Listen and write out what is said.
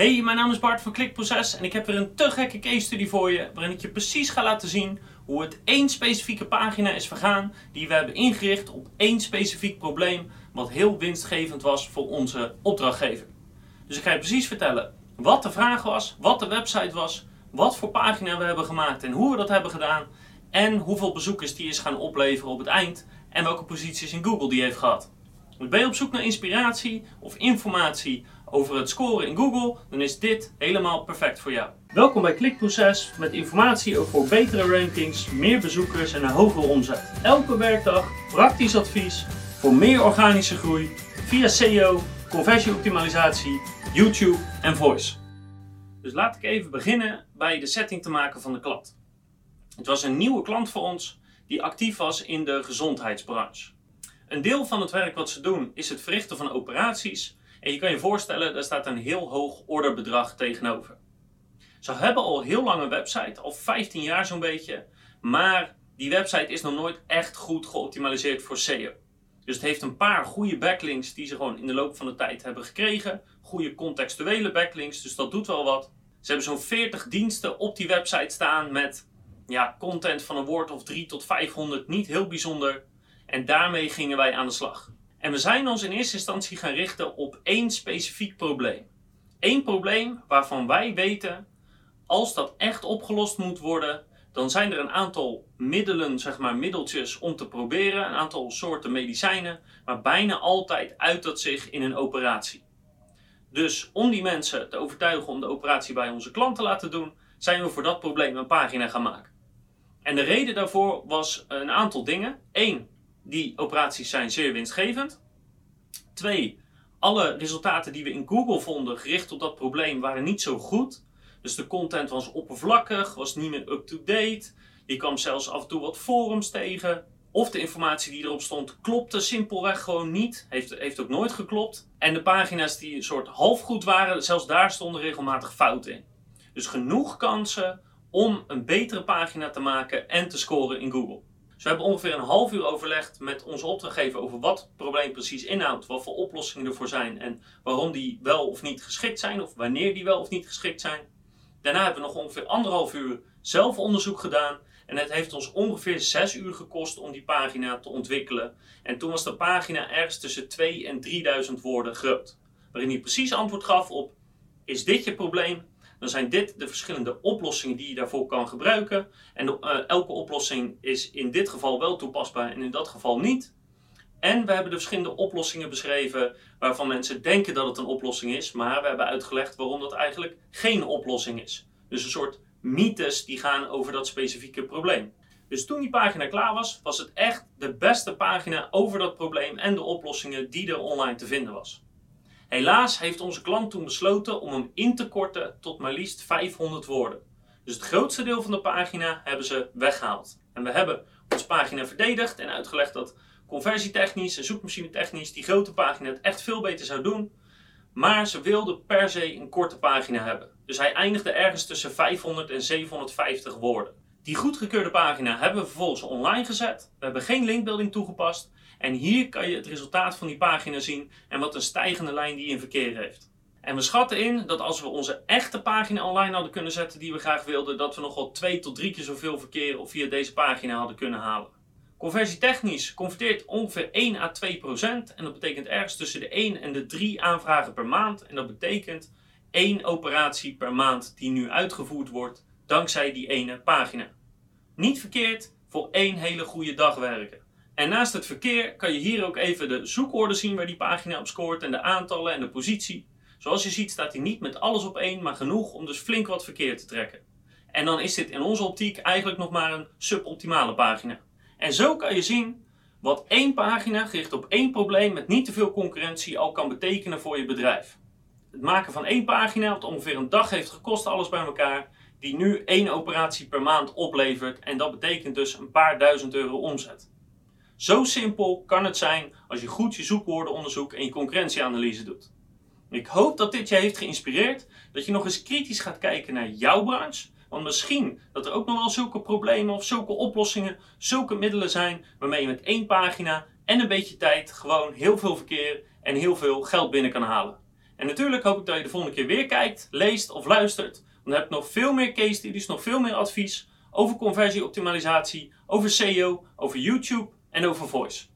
Hey, mijn naam is Bart van Klikproces en ik heb weer een te gekke case study voor je waarin ik je precies ga laten zien hoe het één specifieke pagina is vergaan die we hebben ingericht op één specifiek probleem wat heel winstgevend was voor onze opdrachtgever. Dus ik ga je precies vertellen wat de vraag was, wat de website was, wat voor pagina we hebben gemaakt en hoe we dat hebben gedaan en hoeveel bezoekers die is gaan opleveren op het eind en welke posities in Google die heeft gehad. Ben je op zoek naar inspiratie of informatie over het scoren in Google, dan is dit helemaal perfect voor jou. Welkom bij Klikproces met informatie over betere rankings, meer bezoekers en een hogere omzet. Elke werkdag praktisch advies voor meer organische groei via SEO, conversieoptimalisatie, YouTube en voice. Dus laat ik even beginnen bij de setting te maken van de klant. Het was een nieuwe klant voor ons die actief was in de gezondheidsbranche. Een deel van het werk wat ze doen is het verrichten van operaties. En je kan je voorstellen, daar staat een heel hoog orderbedrag tegenover. Ze hebben al heel lang een website, al 15 jaar zo'n beetje. Maar die website is nog nooit echt goed geoptimaliseerd voor SEO. Dus het heeft een paar goede backlinks die ze gewoon in de loop van de tijd hebben gekregen. Goede contextuele backlinks, dus dat doet wel wat. Ze hebben zo'n 40 diensten op die website staan met ja, content van een woord of 3 tot 500. Niet heel bijzonder. En daarmee gingen wij aan de slag. En we zijn ons in eerste instantie gaan richten op één specifiek probleem. Eén probleem waarvan wij weten, als dat echt opgelost moet worden, dan zijn er een aantal middelen, zeg maar middeltjes om te proberen, een aantal soorten medicijnen, maar bijna altijd uit dat zich in een operatie. Dus om die mensen te overtuigen om de operatie bij onze klant te laten doen, zijn we voor dat probleem een pagina gaan maken. En de reden daarvoor was een aantal dingen. Eén, die operaties zijn zeer winstgevend. Twee, alle resultaten die we in Google vonden gericht op dat probleem waren niet zo goed. Dus de content was oppervlakkig, was niet meer up-to-date. Je kwam zelfs af en toe wat forums tegen. Of de informatie die erop stond klopte simpelweg gewoon niet. Heeft, heeft ook nooit geklopt. En de pagina's die een soort halfgoed waren, zelfs daar stonden regelmatig fouten in. Dus genoeg kansen om een betere pagina te maken en te scoren in Google. Dus we hebben ongeveer een half uur overlegd met onze opdrachtgever over wat het probleem precies inhoudt, wat voor oplossingen ervoor zijn en waarom die wel of niet geschikt zijn of wanneer die wel of niet geschikt zijn. Daarna hebben we nog ongeveer anderhalf uur zelf onderzoek gedaan en het heeft ons ongeveer zes uur gekost om die pagina te ontwikkelen. En toen was de pagina ergens tussen 2 en 3000 woorden groot, waarin hij precies antwoord gaf op: is dit je probleem? Dan zijn dit de verschillende oplossingen die je daarvoor kan gebruiken. En uh, elke oplossing is in dit geval wel toepasbaar en in dat geval niet. En we hebben de verschillende oplossingen beschreven waarvan mensen denken dat het een oplossing is, maar we hebben uitgelegd waarom dat eigenlijk geen oplossing is. Dus een soort mythes die gaan over dat specifieke probleem. Dus toen die pagina klaar was, was het echt de beste pagina over dat probleem en de oplossingen die er online te vinden was. Helaas heeft onze klant toen besloten om hem in te korten tot maar liefst 500 woorden. Dus het grootste deel van de pagina hebben ze weggehaald. En we hebben onze pagina verdedigd en uitgelegd dat conversietechnisch en zoekmachine-technisch die grote pagina het echt veel beter zou doen. Maar ze wilden per se een korte pagina hebben. Dus hij eindigde ergens tussen 500 en 750 woorden. Die goedgekeurde pagina hebben we vervolgens online gezet. We hebben geen linkbuilding toegepast. En hier kan je het resultaat van die pagina zien en wat een stijgende lijn die in verkeer heeft. En we schatten in dat als we onze echte pagina online hadden kunnen zetten die we graag wilden, dat we nog wel twee tot drie keer zoveel verkeer via deze pagina hadden kunnen halen. Conversietechnisch converteert ongeveer 1 à 2 procent en dat betekent ergens tussen de 1 en de 3 aanvragen per maand. En dat betekent één operatie per maand die nu uitgevoerd wordt dankzij die ene pagina. Niet verkeerd voor één hele goede dag werken. En naast het verkeer kan je hier ook even de zoekwoorden zien waar die pagina op scoort en de aantallen en de positie. Zoals je ziet staat hij niet met alles op één, maar genoeg om dus flink wat verkeer te trekken. En dan is dit in onze optiek eigenlijk nog maar een suboptimale pagina. En zo kan je zien wat één pagina gericht op één probleem met niet te veel concurrentie al kan betekenen voor je bedrijf. Het maken van één pagina, wat ongeveer een dag heeft gekost, alles bij elkaar, die nu één operatie per maand oplevert en dat betekent dus een paar duizend euro omzet. Zo simpel kan het zijn als je goed je zoekwoordenonderzoek en je concurrentieanalyse doet. Ik hoop dat dit je heeft geïnspireerd, dat je nog eens kritisch gaat kijken naar jouw branche. Want misschien dat er ook nog wel zulke problemen of zulke oplossingen, zulke middelen zijn waarmee je met één pagina en een beetje tijd gewoon heel veel verkeer en heel veel geld binnen kan halen. En natuurlijk hoop ik dat je de volgende keer weer kijkt, leest of luistert. Want dan heb ik nog veel meer case studies, nog veel meer advies over conversieoptimalisatie, over SEO, over YouTube en over voice.